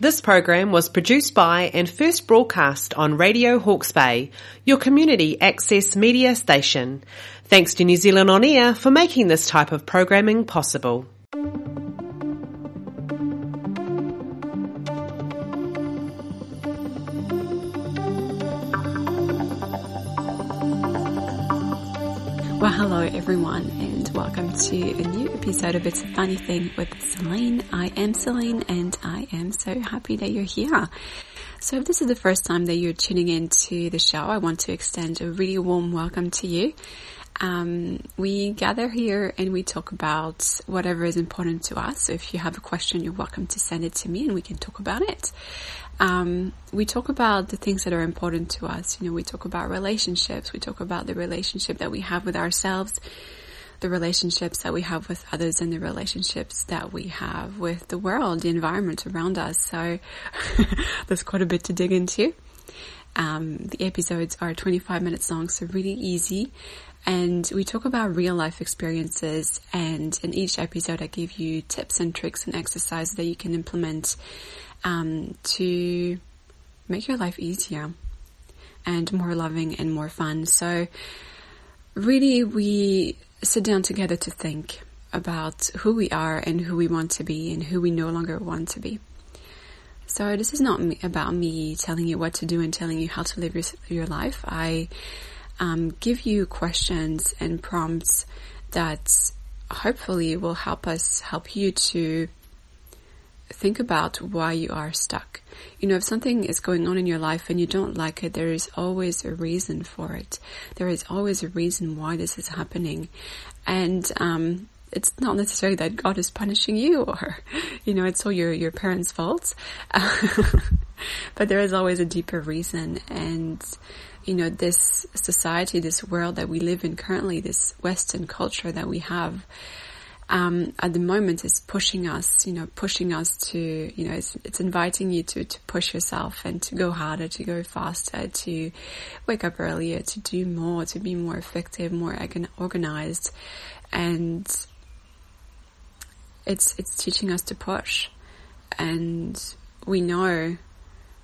This program was produced by and first broadcast on Radio Hawke's Bay, your community access media station. Thanks to New Zealand On Air for making this type of programming possible. Well, hello everyone, and welcome to a new episode of It's a Funny Thing with Celine. I am Celine, and I am so happy that you're here. So, if this is the first time that you're tuning in to the show, I want to extend a really warm welcome to you. Um, we gather here and we talk about whatever is important to us. So, if you have a question, you're welcome to send it to me, and we can talk about it um, we talk about the things that are important to us. You know, we talk about relationships. We talk about the relationship that we have with ourselves, the relationships that we have with others, and the relationships that we have with the world, the environment around us. So there's quite a bit to dig into. Um, the episodes are 25 minutes long, so really easy. And we talk about real life experiences. And in each episode, I give you tips and tricks and exercises that you can implement um, to make your life easier and more loving and more fun. So, really, we sit down together to think about who we are and who we want to be and who we no longer want to be. So, this is not about me telling you what to do and telling you how to live your, your life. I um, give you questions and prompts that hopefully will help us help you to think about why you are stuck. You know, if something is going on in your life and you don't like it, there is always a reason for it. There is always a reason why this is happening. And, um, it's not necessarily that God is punishing you or, you know, it's all your, your parents' faults. but there is always a deeper reason. And, you know, this society, this world that we live in currently, this Western culture that we have, um, at the moment is pushing us, you know, pushing us to, you know, it's, it's inviting you to, to push yourself and to go harder, to go faster, to wake up earlier, to do more, to be more effective, more organized. And it's, it's teaching us to push. And we know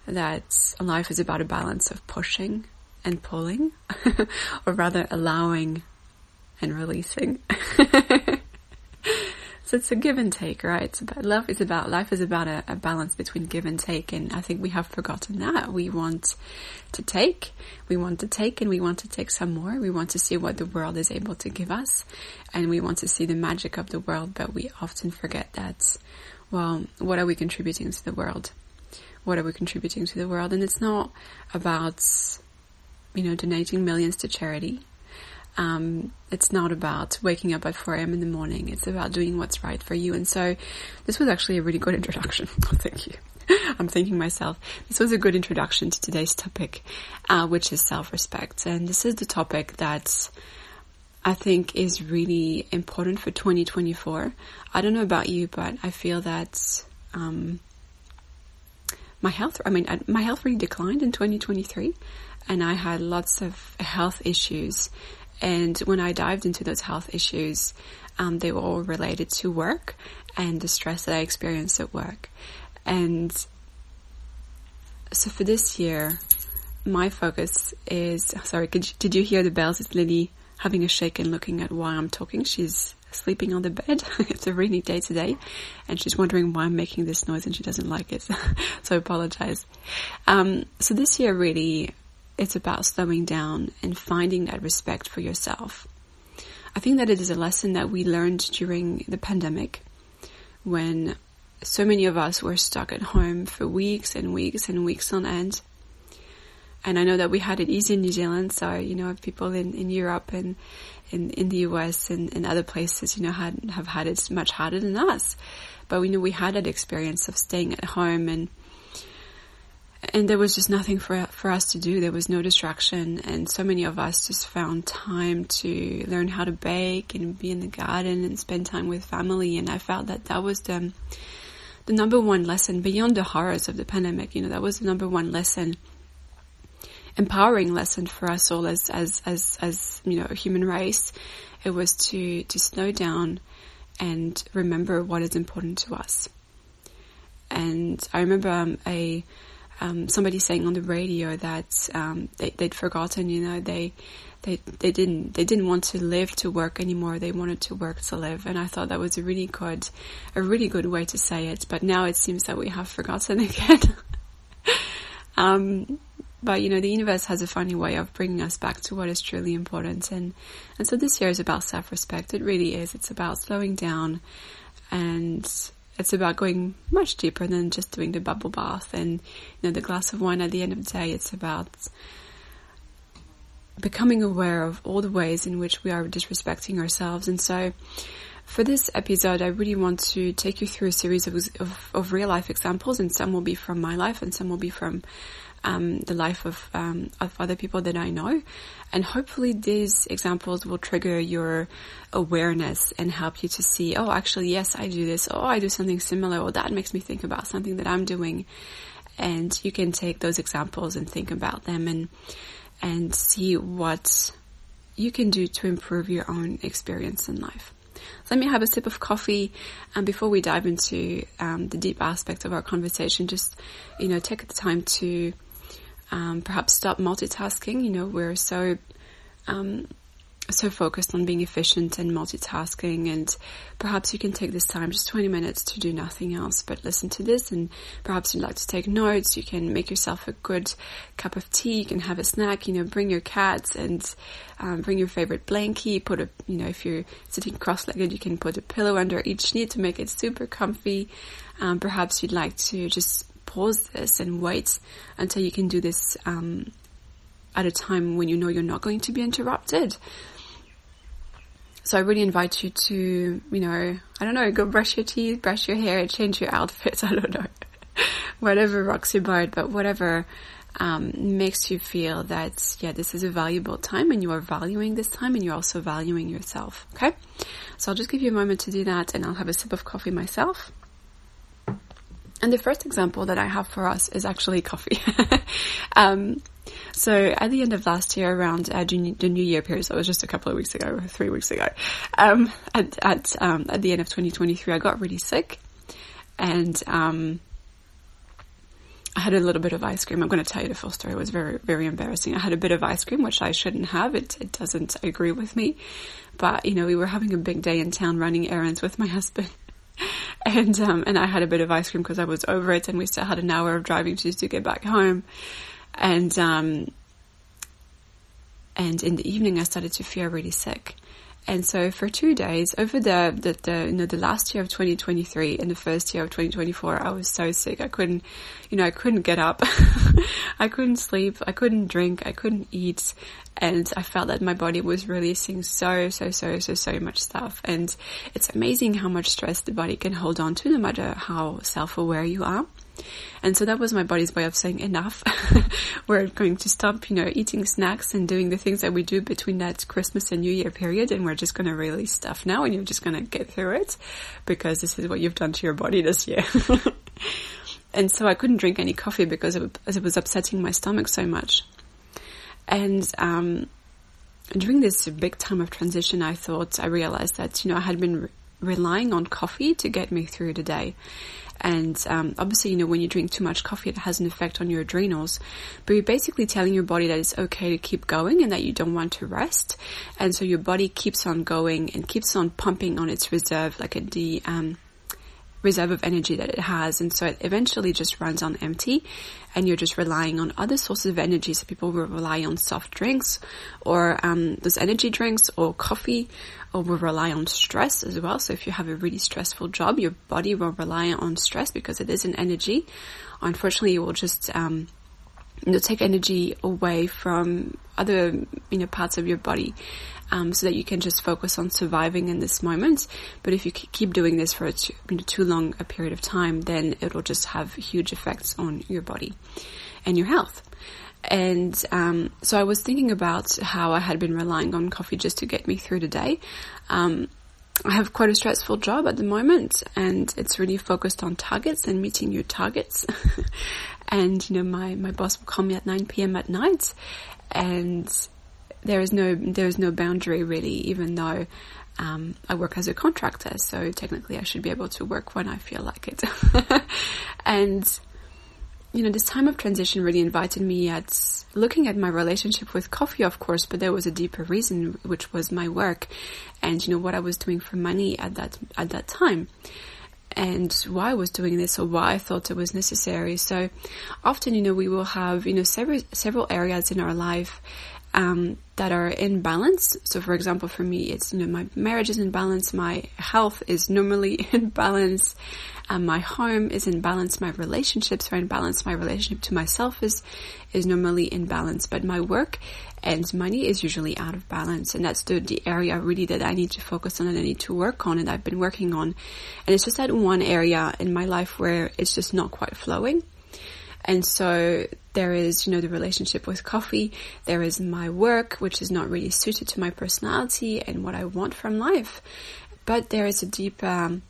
that life is about a balance of pushing and pulling, or rather allowing and releasing. It's a give and take, right? It's about, love is about, life is about a, a, balance between give and take. And I think we have forgotten that. We want to take, we want to take and we want to take some more. We want to see what the world is able to give us and we want to see the magic of the world, but we often forget that, well, what are we contributing to the world? What are we contributing to the world? And it's not about, you know, donating millions to charity um, it's not about waking up at 4 a.m. in the morning. It's about doing what's right for you. And so this was actually a really good introduction. Thank you. I'm thanking myself. This was a good introduction to today's topic, uh, which is self-respect. And this is the topic that I think is really important for 2024. I don't know about you, but I feel that, um, my health, I mean, my health really declined in 2023 and I had lots of health issues and when I dived into those health issues, um, they were all related to work and the stress that I experienced at work. And so for this year, my focus is, sorry, you, did you hear the bells? It's Lily having a shake and looking at why I'm talking. She's sleeping on the bed. it's a rainy day today and she's wondering why I'm making this noise and she doesn't like it. so I apologize. Um, so this year really it's about slowing down and finding that respect for yourself. I think that it is a lesson that we learned during the pandemic when so many of us were stuck at home for weeks and weeks and weeks on end. And I know that we had it easy in New Zealand, so, you know, people in, in Europe and in, in the US and, and other places, you know, had, have had it much harder than us. But we know we had that experience of staying at home and and there was just nothing for for us to do. There was no distraction, and so many of us just found time to learn how to bake and be in the garden and spend time with family. And I felt that that was the the number one lesson beyond the horrors of the pandemic. You know, that was the number one lesson, empowering lesson for us all as as as as you know, human race. It was to to slow down and remember what is important to us. and I remember um, a um, somebody saying on the radio that um, they, they'd forgotten, you know, they they they didn't they didn't want to live to work anymore. They wanted to work to live, and I thought that was a really good a really good way to say it. But now it seems that we have forgotten again. um, but you know, the universe has a funny way of bringing us back to what is truly important, and and so this year is about self respect. It really is. It's about slowing down, and it's about going much deeper than just doing the bubble bath and you know the glass of wine at the end of the day. It's about becoming aware of all the ways in which we are disrespecting ourselves. And so for this episode, I really want to take you through a series of, of, of real life examples and some will be from my life and some will be from um, the life of, um, of other people that I know. And hopefully these examples will trigger your awareness and help you to see, oh, actually, yes, I do this. Oh, I do something similar. Or that makes me think about something that I'm doing. And you can take those examples and think about them and and see what you can do to improve your own experience in life. Let me have a sip of coffee, and before we dive into um, the deep aspect of our conversation, just you know, take the time to um, perhaps stop multitasking. You know, we're so um, so focused on being efficient and multitasking and perhaps you can take this time just 20 minutes to do nothing else but listen to this. And perhaps you'd like to take notes. You can make yourself a good cup of tea. You can have a snack. You know bring your cats and um, bring your favorite blankie. Put a you know if you're sitting cross-legged you can put a pillow under each knee to make it super comfy. Um, perhaps you'd like to just pause this and wait until you can do this um, at a time when you know you're not going to be interrupted. So I really invite you to, you know, I don't know, go brush your teeth, brush your hair, change your outfit. I don't know, whatever rocks your boat, but whatever um, makes you feel that yeah, this is a valuable time, and you are valuing this time, and you're also valuing yourself. Okay, so I'll just give you a moment to do that, and I'll have a sip of coffee myself. And the first example that I have for us is actually coffee. um, so at the end of last year, around uh, the New Year period, so it was just a couple of weeks ago, three weeks ago, um, at at um, at the end of 2023, I got really sick, and um, I had a little bit of ice cream. I'm going to tell you the full story. It was very very embarrassing. I had a bit of ice cream, which I shouldn't have. It it doesn't agree with me, but you know we were having a big day in town, running errands with my husband. And um, and I had a bit of ice cream because I was over it, and we still had an hour of driving to to get back home and um, and in the evening I started to feel really sick. And so for two days over the, the, the, you know, the last year of 2023 and the first year of 2024, I was so sick. I couldn't, you know, I couldn't get up. I couldn't sleep. I couldn't drink. I couldn't eat. And I felt that my body was releasing so, so, so, so, so much stuff. And it's amazing how much stress the body can hold on to no matter how self-aware you are. And so that was my body's way of saying enough. we're going to stop, you know, eating snacks and doing the things that we do between that Christmas and New Year period. And we're just going to release stuff now and you're just going to get through it because this is what you've done to your body this year. and so I couldn't drink any coffee because it, was upsetting my stomach so much. And, um, during this big time of transition, I thought, I realized that, you know, I had been re- relying on coffee to get me through the day. And um, obviously, you know, when you drink too much coffee, it has an effect on your adrenals. But you're basically telling your body that it's okay to keep going and that you don't want to rest. And so your body keeps on going and keeps on pumping on its reserve, like a the um, reserve of energy that it has. And so it eventually just runs on empty and you're just relying on other sources of energy. So people will rely on soft drinks or um, those energy drinks or coffee or will rely on stress as well. So if you have a really stressful job, your body will rely on stress because it is an energy. Unfortunately, it will just um, you know, take energy away from other, you know, parts of your body, um, so that you can just focus on surviving in this moment. But if you keep doing this for too, too long a period of time, then it'll just have huge effects on your body and your health. And um, so I was thinking about how I had been relying on coffee just to get me through the day. Um, I have quite a stressful job at the moment and it's really focused on targets and meeting your targets. and, you know, my, my boss will call me at 9 p.m. at night and there is no, there is no boundary really, even though, um, I work as a contractor, so technically I should be able to work when I feel like it. and you know, this time of transition really invited me at looking at my relationship with coffee, of course, but there was a deeper reason, which was my work and, you know, what I was doing for money at that, at that time and why I was doing this or why I thought it was necessary. So often, you know, we will have, you know, several, several areas in our life um, that are in balance. So, for example, for me, it's you know my marriage is in balance, my health is normally in balance, um, my home is in balance, my relationships are in balance, my relationship to myself is is normally in balance, but my work and money is usually out of balance, and that's the the area really that I need to focus on and I need to work on, and I've been working on, and it's just that one area in my life where it's just not quite flowing. And so there is, you know, the relationship with coffee. There is my work, which is not really suited to my personality and what I want from life. But there is a deep um,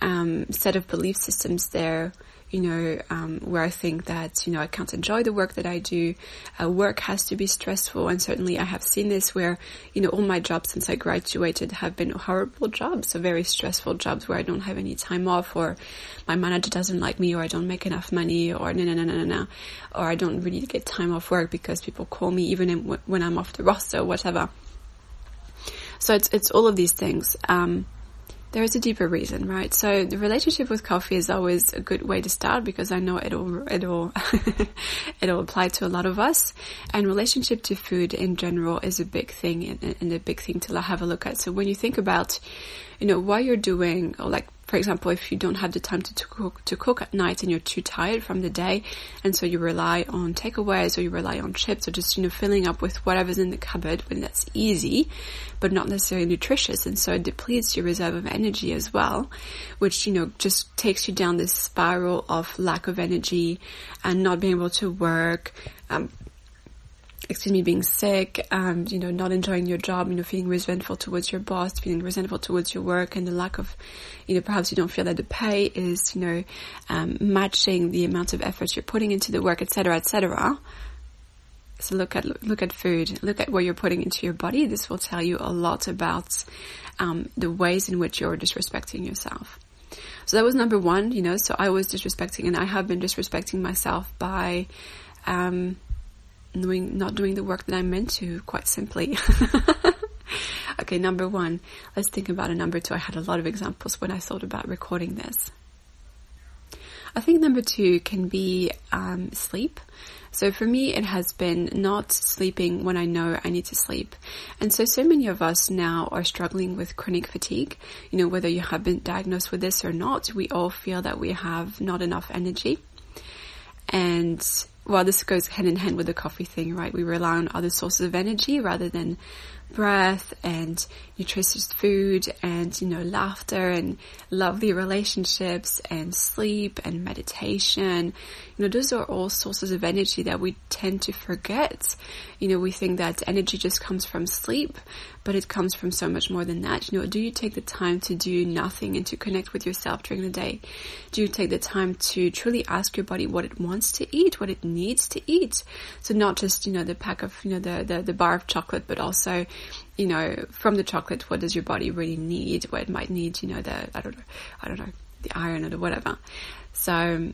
um, set of belief systems there you know, um, where I think that, you know, I can't enjoy the work that I do. Uh, work has to be stressful. And certainly I have seen this where, you know, all my jobs since I graduated have been horrible jobs. So very stressful jobs where I don't have any time off or my manager doesn't like me or I don't make enough money or no, no, no, no, no, no. Or I don't really get time off work because people call me even when I'm off the roster or whatever. So it's, it's all of these things. Um, there is a deeper reason, right? So the relationship with coffee is always a good way to start because I know it'll it'll it'll apply to a lot of us. And relationship to food in general is a big thing and, and a big thing to have a look at. So when you think about, you know, what you're doing, or like for example, if you don't have the time to, to, cook to cook at night and you're too tired from the day, and so you rely on takeaways or you rely on chips or just you know filling up with whatever's in the cupboard when that's easy, but not necessarily nutritious, and so it depletes your reserve of energy as well, which you know just takes you down this spiral of lack of energy and not being able to work. Um, excuse me, being sick and, you know, not enjoying your job, you know, feeling resentful towards your boss, feeling resentful towards your work and the lack of, you know, perhaps you don't feel that the pay is, you know, um, matching the amount of effort you're putting into the work, etc., etc. So look at, look at food, look at what you're putting into your body. This will tell you a lot about, um, the ways in which you're disrespecting yourself. So that was number one, you know, so I was disrespecting and I have been disrespecting myself by, um, doing, not doing the work that I'm meant to, quite simply. okay, number one, let's think about a number two. I had a lot of examples when I thought about recording this. I think number two can be um, sleep. So for me, it has been not sleeping when I know I need to sleep. And so, so many of us now are struggling with chronic fatigue. You know, whether you have been diagnosed with this or not, we all feel that we have not enough energy. And well, this goes hand in hand with the coffee thing, right? We rely on other sources of energy rather than breath and nutritious food and, you know, laughter and lovely relationships and sleep and meditation. You know, those are all sources of energy that we tend to forget. You know, we think that energy just comes from sleep, but it comes from so much more than that. You know, do you take the time to do nothing and to connect with yourself during the day? Do you take the time to truly ask your body what it wants to eat, what it to eat? So not just, you know, the pack of, you know, the, the, the bar of chocolate, but also, you know, from the chocolate, what does your body really need? What it might need, you know, the, I don't know, I don't know, the iron or the whatever. So,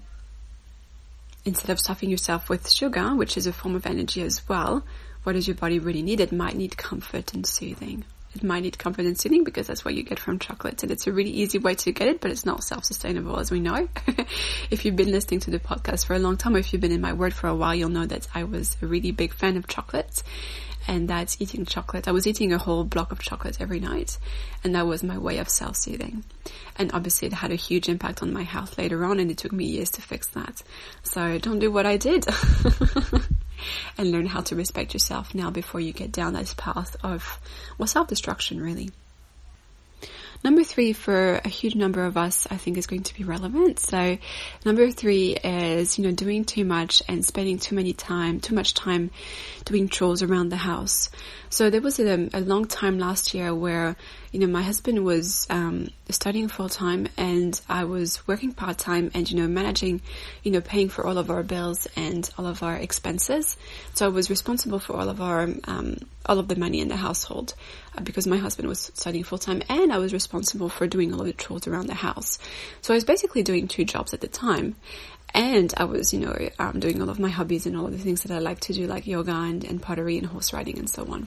instead of stuffing yourself with sugar, which is a form of energy as well, what does your body really need? It might need comfort and soothing. It might need comfort and soothing because that's what you get from chocolate. And it's a really easy way to get it, but it's not self-sustainable as we know. if you've been listening to the podcast for a long time, or if you've been in my world for a while, you'll know that I was a really big fan of chocolate and that's eating chocolate. I was eating a whole block of chocolate every night, and that was my way of self-soothing. And obviously, it had a huge impact on my health later on, and it took me years to fix that. So don't do what I did. and learn how to respect yourself now before you get down this path of, well, self-destruction really. Number three, for a huge number of us, I think is going to be relevant. So number three is, you know, doing too much and spending too many time, too much time doing chores around the house. So there was a, a long time last year where, you know, my husband was, um, studying full time and I was working part time and, you know, managing, you know, paying for all of our bills and all of our expenses. So I was responsible for all of our, um, all of the money in the household. Because my husband was studying full time and I was responsible for doing all of the chores around the house. So I was basically doing two jobs at the time. And I was, you know, um, doing all of my hobbies and all of the things that I like to do, like yoga and, and pottery and horse riding and so on.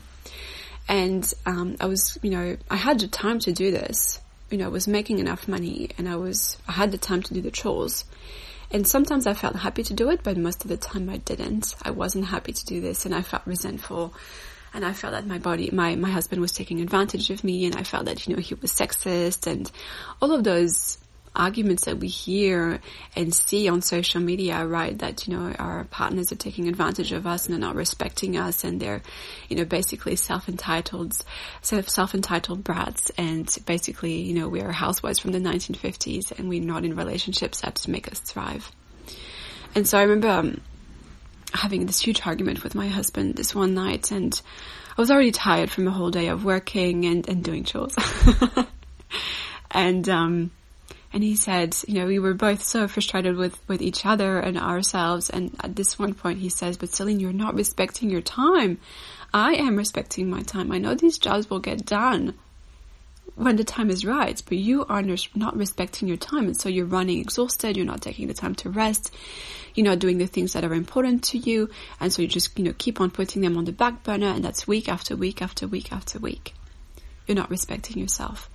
And um, I was, you know, I had the time to do this. You know, I was making enough money and I was, I had the time to do the chores. And sometimes I felt happy to do it, but most of the time I didn't. I wasn't happy to do this and I felt resentful. And I felt that my body, my, my husband was taking advantage of me and I felt that, you know, he was sexist and all of those arguments that we hear and see on social media, right? That, you know, our partners are taking advantage of us and they're not respecting us and they're, you know, basically self-entitled, self-entitled brats and basically, you know, we are housewives from the 1950s and we're not in relationships that make us thrive. And so I remember um, having this huge argument with my husband this one night and I was already tired from a whole day of working and, and doing chores. and, um, and he said, you know, we were both so frustrated with, with each other and ourselves. And at this one point he says, but Celine, you're not respecting your time. I am respecting my time. I know these jobs will get done when the time is right, but you are not respecting your time. And so you're running exhausted. You're not taking the time to rest. You're not doing the things that are important to you. And so you just, you know, keep on putting them on the back burner. And that's week after week after week after week. You're not respecting yourself.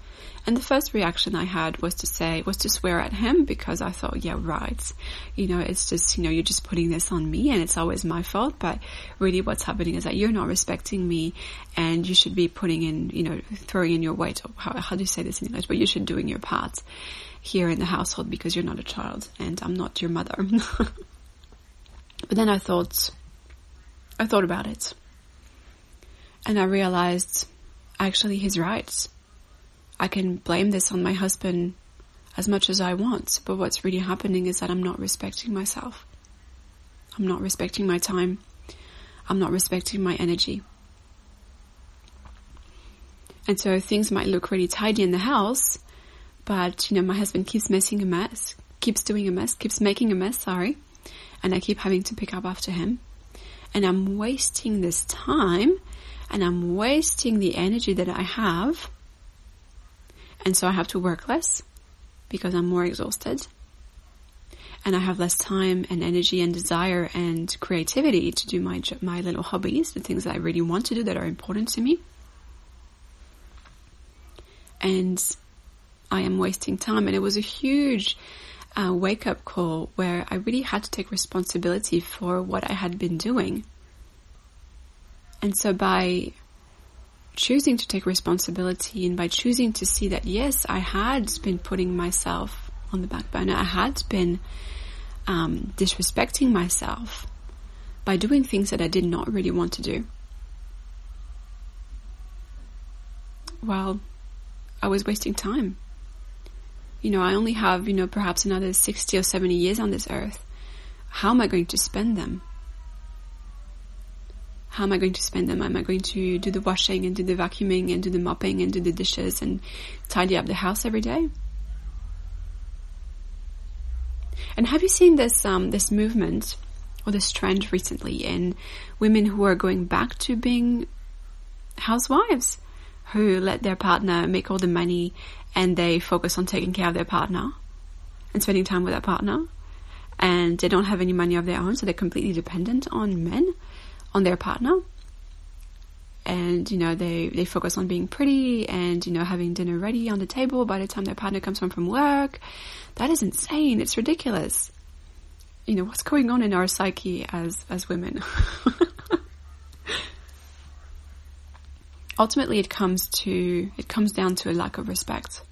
And the first reaction I had was to say, was to swear at him because I thought, yeah, right. You know, it's just, you know, you're just putting this on me and it's always my fault. But really what's happening is that you're not respecting me and you should be putting in, you know, throwing in your weight. How, how do you say this in English? But you should doing your part here in the household because you're not a child and I'm not your mother. but then I thought, I thought about it and I realized actually he's right I can blame this on my husband as much as I want, but what's really happening is that I'm not respecting myself. I'm not respecting my time. I'm not respecting my energy. And so things might look really tidy in the house, but you know, my husband keeps messing a mess, keeps doing a mess, keeps making a mess, sorry, and I keep having to pick up after him. And I'm wasting this time and I'm wasting the energy that I have and so I have to work less because I'm more exhausted. And I have less time and energy and desire and creativity to do my, my little hobbies, the things that I really want to do that are important to me. And I am wasting time. And it was a huge uh, wake up call where I really had to take responsibility for what I had been doing. And so by choosing to take responsibility and by choosing to see that yes, I had been putting myself on the back burner, I had been um, disrespecting myself by doing things that I did not really want to do. Well, I was wasting time. You know, I only have, you know, perhaps another 60 or 70 years on this earth. How am I going to spend them? How am I going to spend them? Am I going to do the washing and do the vacuuming and do the mopping and do the dishes and tidy up the house every day? And have you seen this um, this movement or this trend recently in women who are going back to being housewives, who let their partner make all the money and they focus on taking care of their partner and spending time with their partner, and they don't have any money of their own, so they're completely dependent on men on their partner. And, you know, they, they focus on being pretty and, you know, having dinner ready on the table by the time their partner comes home from work. That is insane. It's ridiculous. You know, what's going on in our psyche as, as women? Ultimately, it comes to, it comes down to a lack of respect.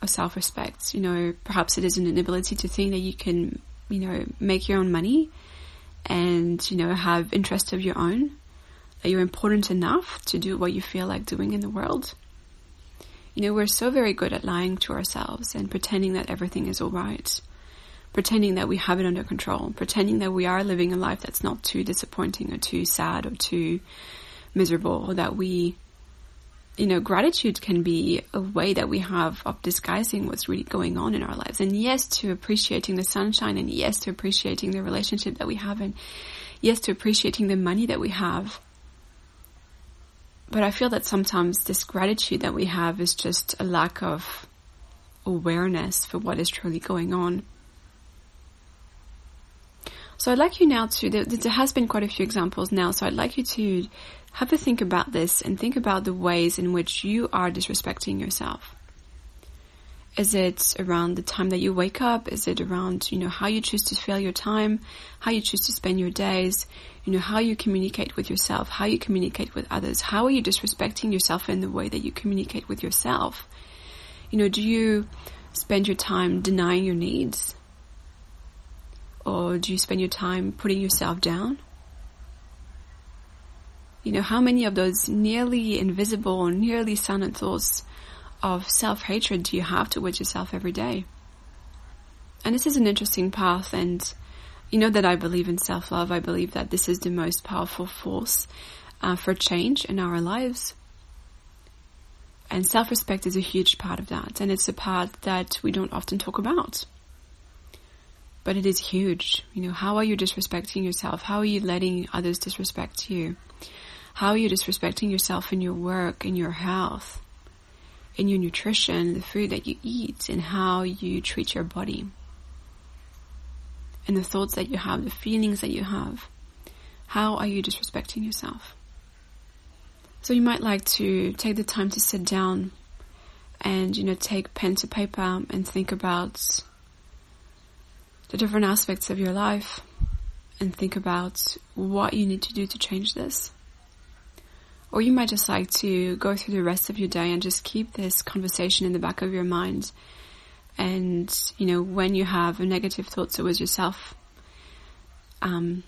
Of self-respect. You know, perhaps it is an inability to think that you can, you know, make your own money and, you know, have interests of your own, that you're important enough to do what you feel like doing in the world. You know, we're so very good at lying to ourselves and pretending that everything is alright. Pretending that we have it under control. Pretending that we are living a life that's not too disappointing or too sad or too miserable or that we you know, gratitude can be a way that we have of disguising what's really going on in our lives. And yes, to appreciating the sunshine and yes, to appreciating the relationship that we have and yes, to appreciating the money that we have. but I feel that sometimes this gratitude that we have is just a lack of awareness for what is truly going on. So I'd like you now to, there, there, has been quite a few examples now, so I'd like you to have a think about this and think about the ways in which you are disrespecting yourself. Is it around the time that you wake up? Is it around, you know, how you choose to fill your time, how you choose to spend your days, you know, how you communicate with yourself, how you communicate with others? How are you disrespecting yourself in the way that you communicate with yourself? You know, do you spend your time denying your needs? Or do you spend your time putting yourself down? You know, how many of those nearly invisible, nearly silent thoughts of self-hatred do you have towards yourself every day? And this is an interesting path and you know that I believe in self-love. I believe that this is the most powerful force uh, for change in our lives. And self-respect is a huge part of that. And it's a part that we don't often talk about but it is huge. You know, how are you disrespecting yourself? How are you letting others disrespect you? How are you disrespecting yourself in your work, in your health, in your nutrition, the food that you eat, and how you treat your body? And the thoughts that you have, the feelings that you have. How are you disrespecting yourself? So you might like to take the time to sit down and, you know, take pen to paper and think about the different aspects of your life and think about what you need to do to change this. Or you might just like to go through the rest of your day and just keep this conversation in the back of your mind. And, you know, when you have a negative thought towards yourself, um,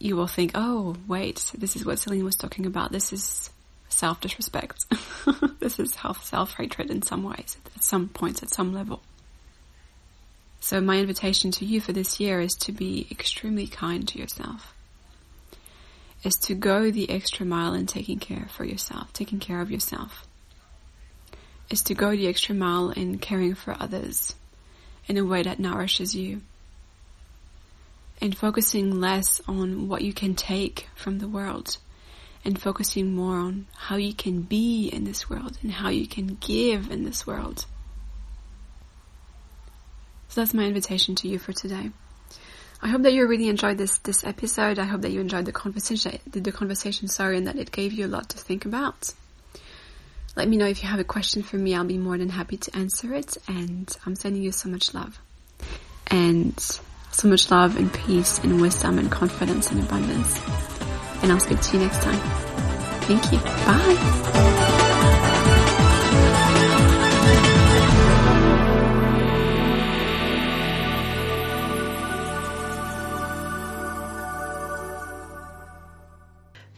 you will think, oh, wait, this is what Celine was talking about. This is self-disrespect. this is self-hatred in some ways, at some points, at some level. So my invitation to you for this year is to be extremely kind to yourself. Is to go the extra mile in taking care for yourself, taking care of yourself. Is to go the extra mile in caring for others in a way that nourishes you. And focusing less on what you can take from the world and focusing more on how you can be in this world and how you can give in this world. So that's my invitation to you for today. I hope that you really enjoyed this this episode. I hope that you enjoyed the conversation, the conversation, sorry, and that it gave you a lot to think about. Let me know if you have a question for me. I'll be more than happy to answer it. And I'm sending you so much love, and so much love and peace and wisdom and confidence and abundance. And I'll speak to you next time. Thank you. Bye.